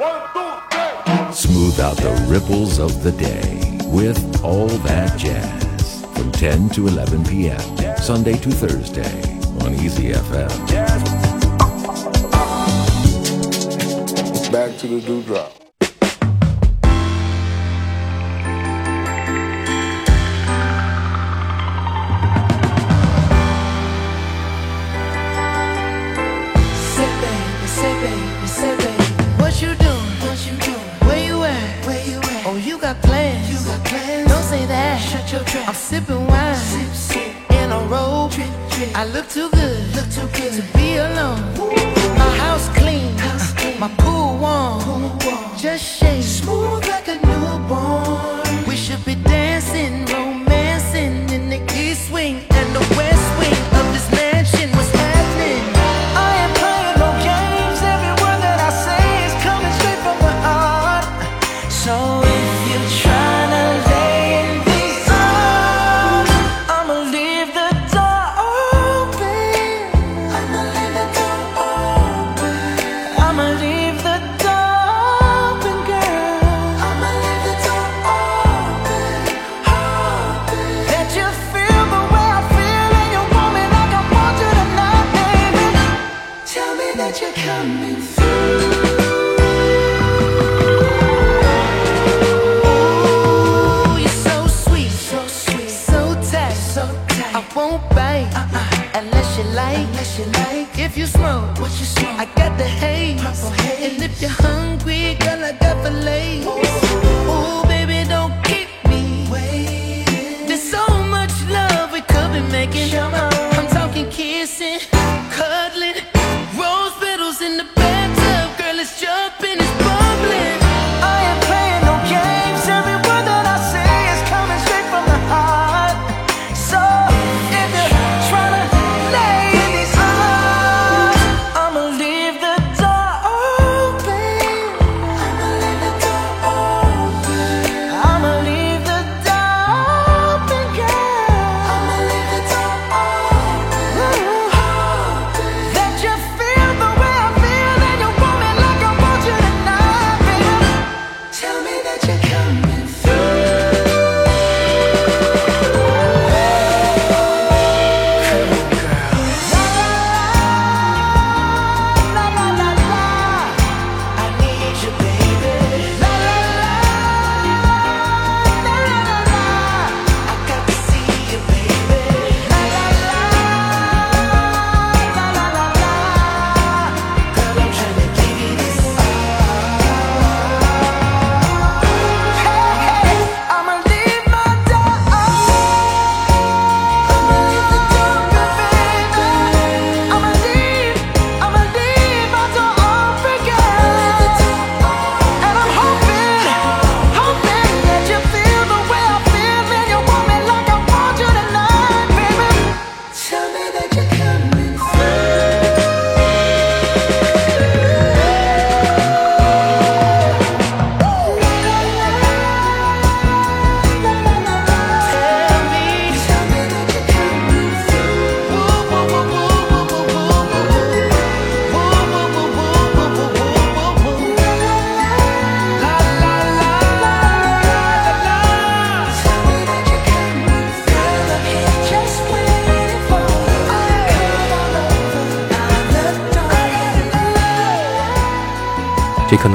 Smooth out the ripples of the day with All That Jazz from 10 to 11 p.m. Sunday to Thursday on Easy FM. Back to the dewdrop. won't bite uh-uh. unless you like. Unless you like. If you smoke, what you smoke? I got the haze. Purple haze. And if you're hungry, girl, I got the lace.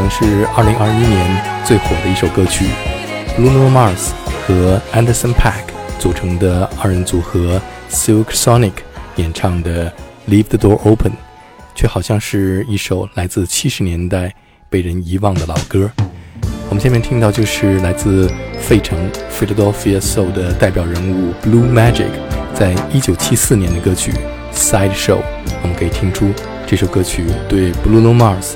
是二零二一年最火的一首歌曲，Bruno Mars 和 Anderson p a c k 组成的二人组合 Silk Sonic 演唱的《Leave the Door Open》，却好像是一首来自七十年代被人遗忘的老歌。我们下面听到就是来自费城 （Philadelphia Soul） 的代表人物 Blue Magic 在一九七四年的歌曲《Side Show》，我们可以听出这首歌曲对 Bruno Mars。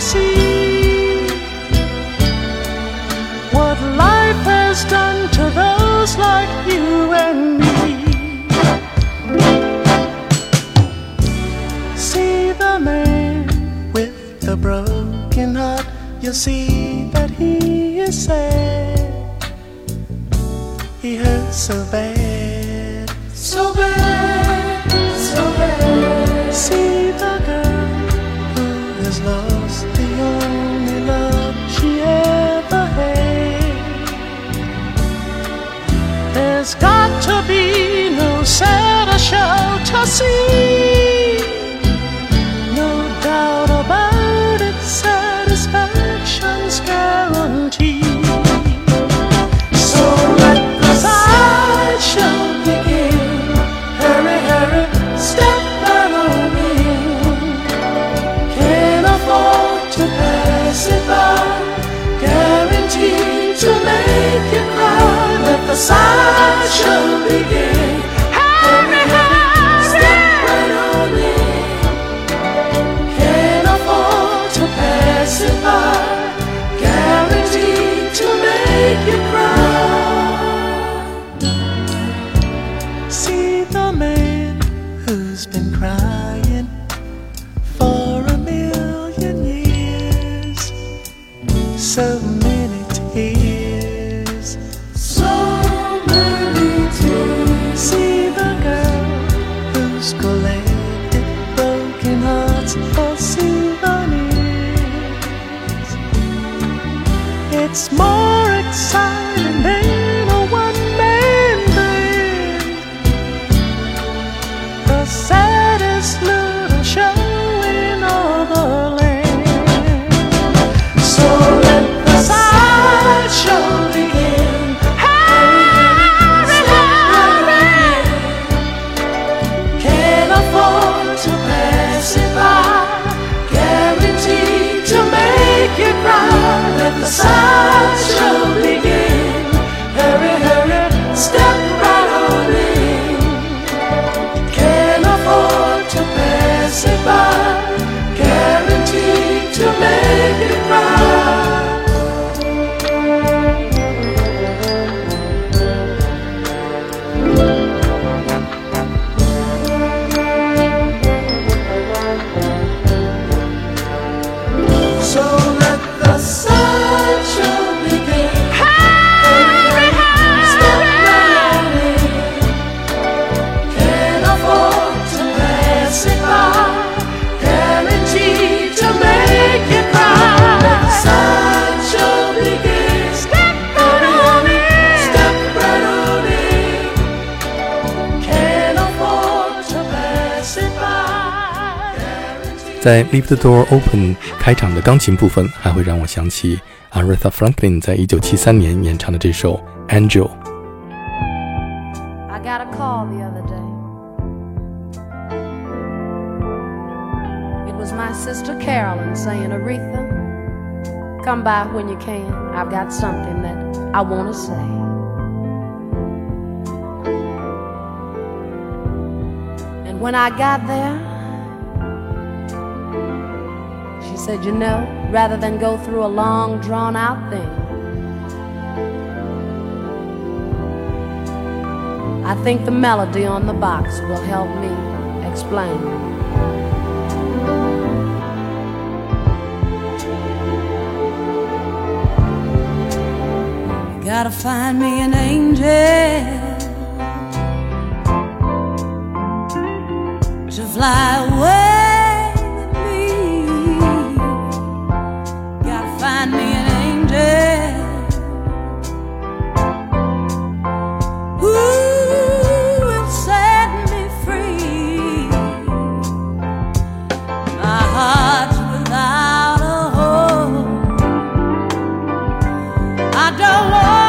see what life has done to those like you and me. See the man with the broken heart, you see that he is sad. He hurts so bad, see. 在《Leave the Door Open》开场的钢琴部分，还会让我想起 Aretha Franklin 在一九七三年演唱的这首《Angel》。 I got a call the other day. It was my sister Carolyn saying, Aretha, come by when you can. I've got something that I want to say. And when I got there, said, You know, rather than go through a long, drawn out thing, I think the melody on the box will help me explain. Gotta find me an angel to fly away I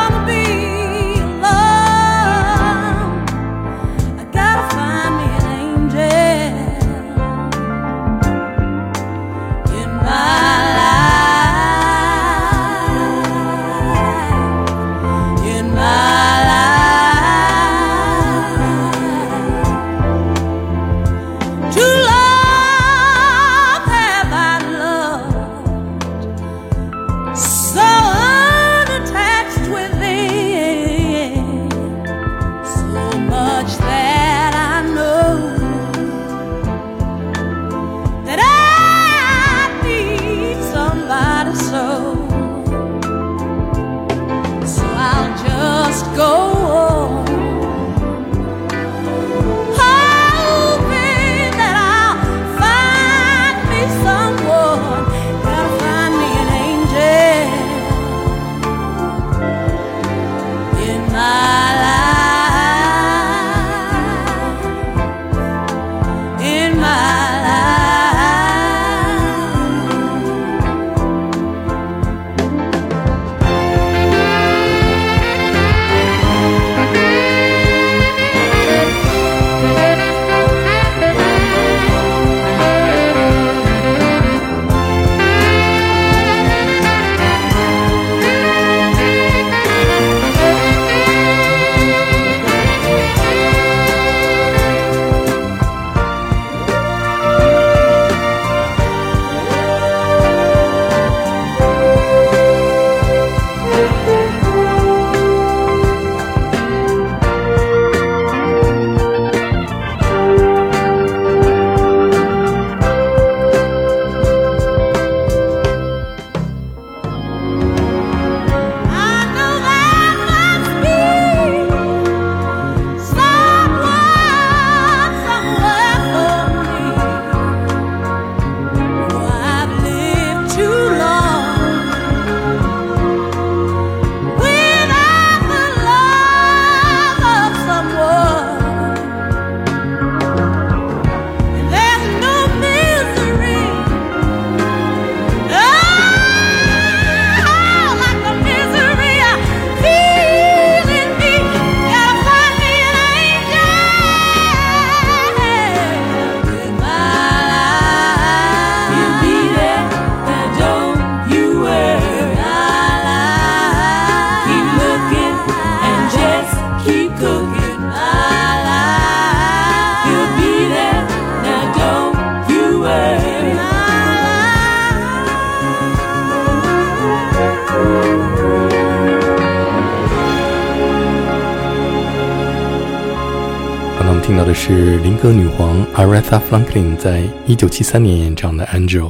是灵歌女皇 Aretha Franklin 在一九七三年演唱的《Angel》。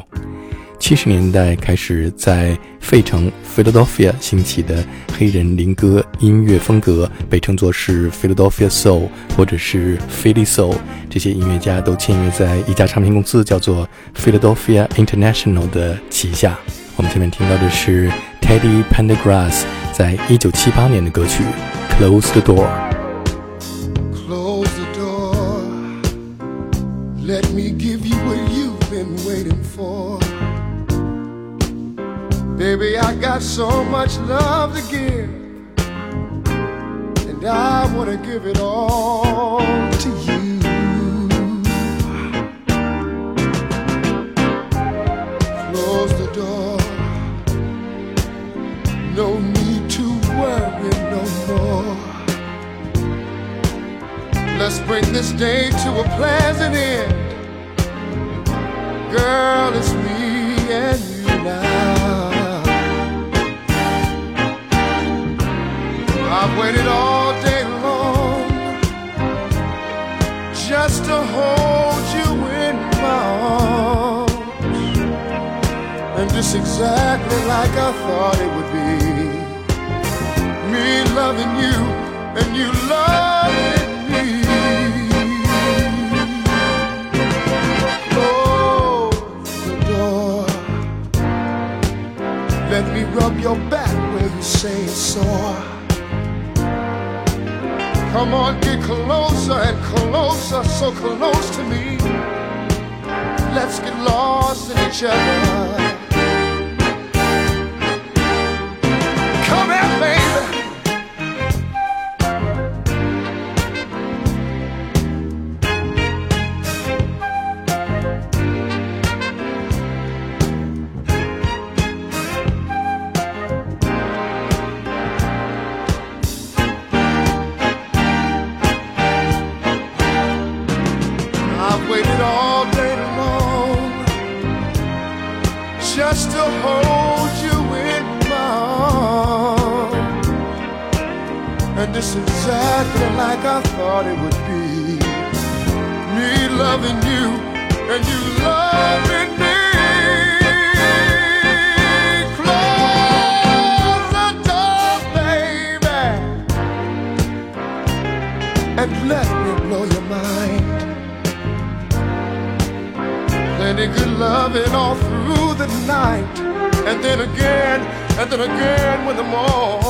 七十年代开始在费城 Philadelphia 兴起的黑人灵歌音乐风格，被称作是 Philadelphia Soul 或者是 Philly Soul。这些音乐家都签约在一家唱片公司，叫做 Philadelphia International 的旗下。我们前面听到的是 Teddy Pendergrass 在一九七八年的歌曲《Close the Door》。Let me give you what you've been waiting for. Baby, I got so much love to give. And I want to give it all to you. Close the door. No Let's bring this day to a pleasant end. Girl, it's me and you now. I've waited all day long just to hold you in my arms. And just exactly like I thought it would be. Me loving you and you loving rub your back where you say it's sore. Come on, get closer and closer, so close to me. Let's get lost in each other. And then again when the morning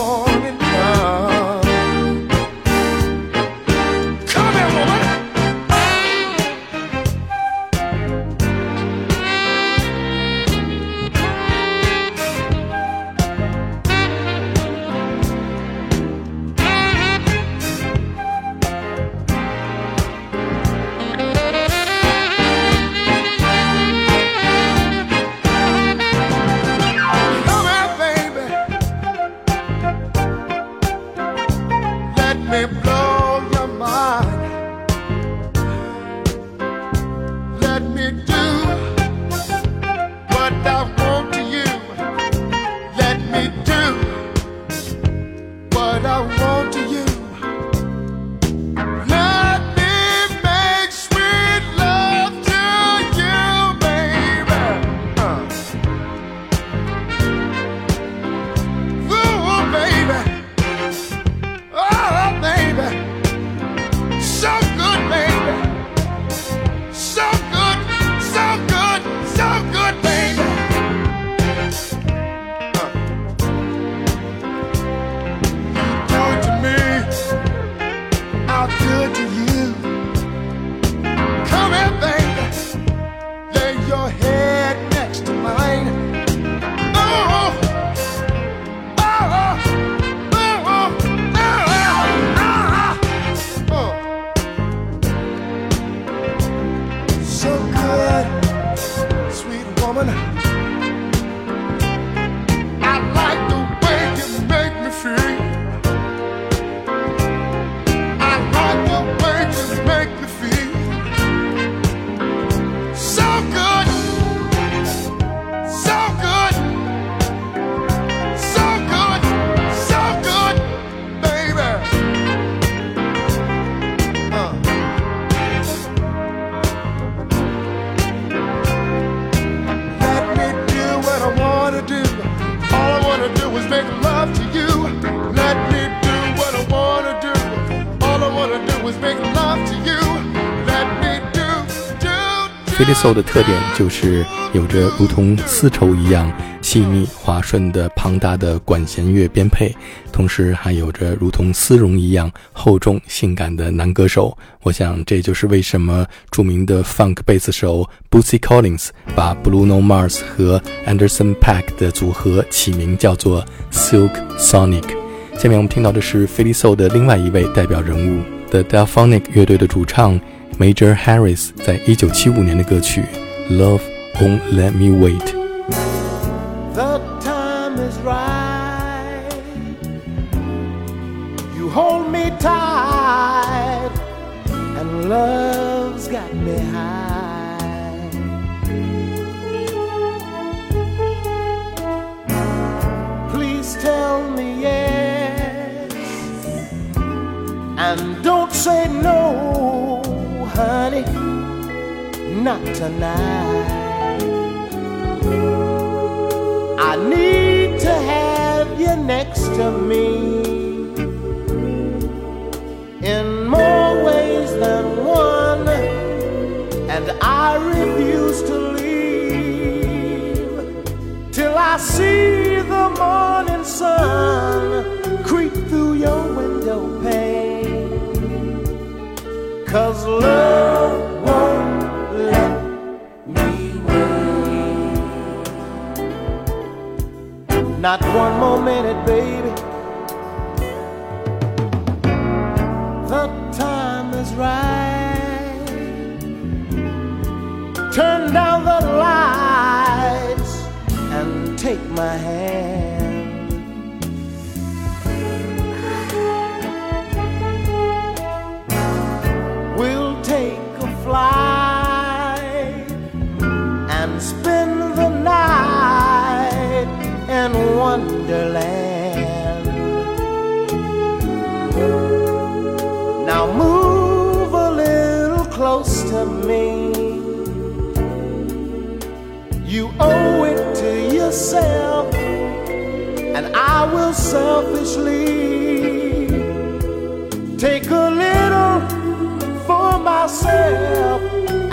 菲利 soul 的特点就是有着如同丝绸一样细腻滑顺的庞大的管弦乐编配，同时还有着如同丝绒一样厚重性感的男歌手。我想这就是为什么著名的 funk 贝斯手 Bootsy Collins 把 Bruno Mars 和 Anderson Paak 的组合起名叫做 Silk Sonic。下面我们听到的是菲利 soul 的另外一位代表人物 The Delphonic 乐队的主唱。Major Harris 在一九七五年的歌曲《Love Won't Let Me Wait》。The time is right. You hold me tight, and love's got me high. Please tell me yes, and don't say no honey, not tonight. I need to have you next to me in more ways than one, and I refuse to leave till I see the morning sun creep through your window. Cause love won't let me wait. Not one more minute, baby. The time is right. Turn down the lights and take my hand. To me. You owe it to yourself, and I will selfishly take a little for myself,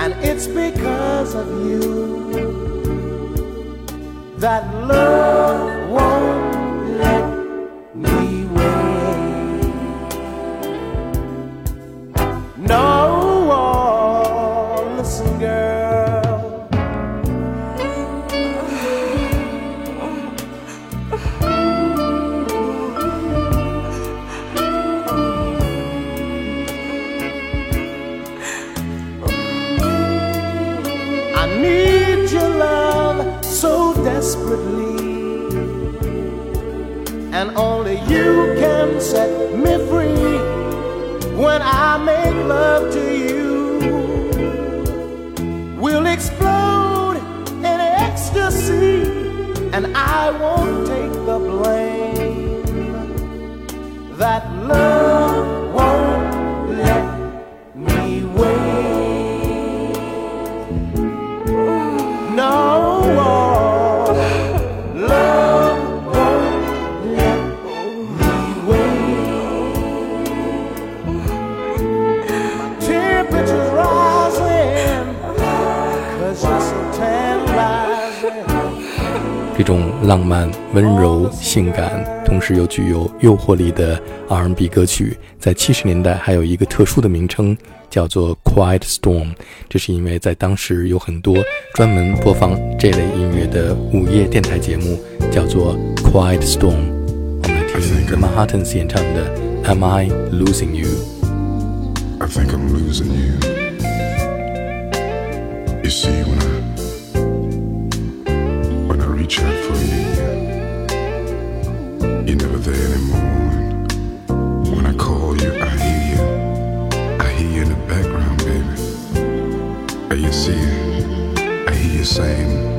and it's because of you that love desperately. And only you can set me free when I make love to you. We'll explode in ecstasy, and I won't 这种浪漫、温柔、性感，同时又具有诱惑力的 R&B 歌曲，在七十年代还有一个特殊的名称，叫做 Quiet Storm。这是因为在当时有很多专门播放这类音乐的午夜电台节目，叫做 Quiet Storm。我们来听 The Manhattan 演唱的《Am I Losing You？I think I'm losing you. You see, there anymore. When I call you, I hear you. I hear you in the background, baby. And you see, I hear you saying,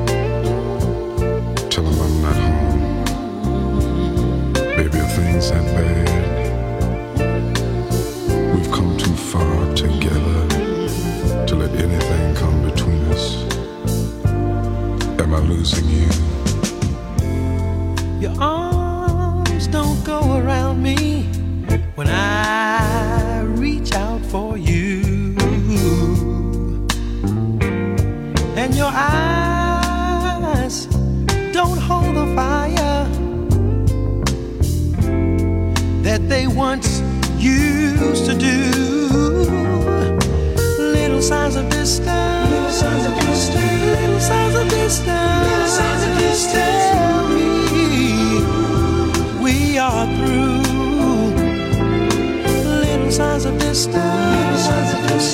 of distance.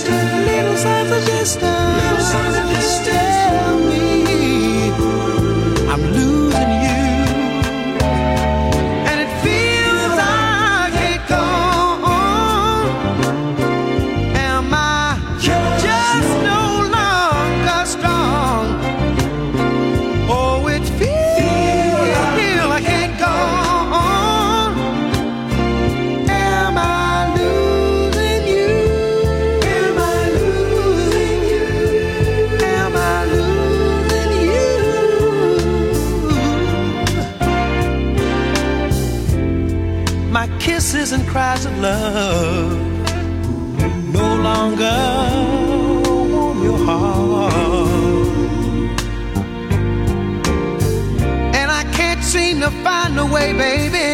Little signs of distance. Cries of love no longer warm your heart. And I can't seem to find a way, baby,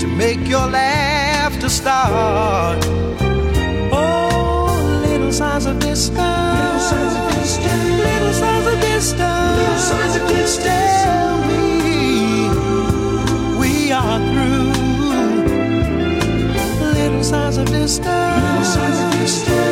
to make your laughter start. Oh, little signs of distance. Little signs of distance. Little signs of distance. Little signs of distance. Signs of distance.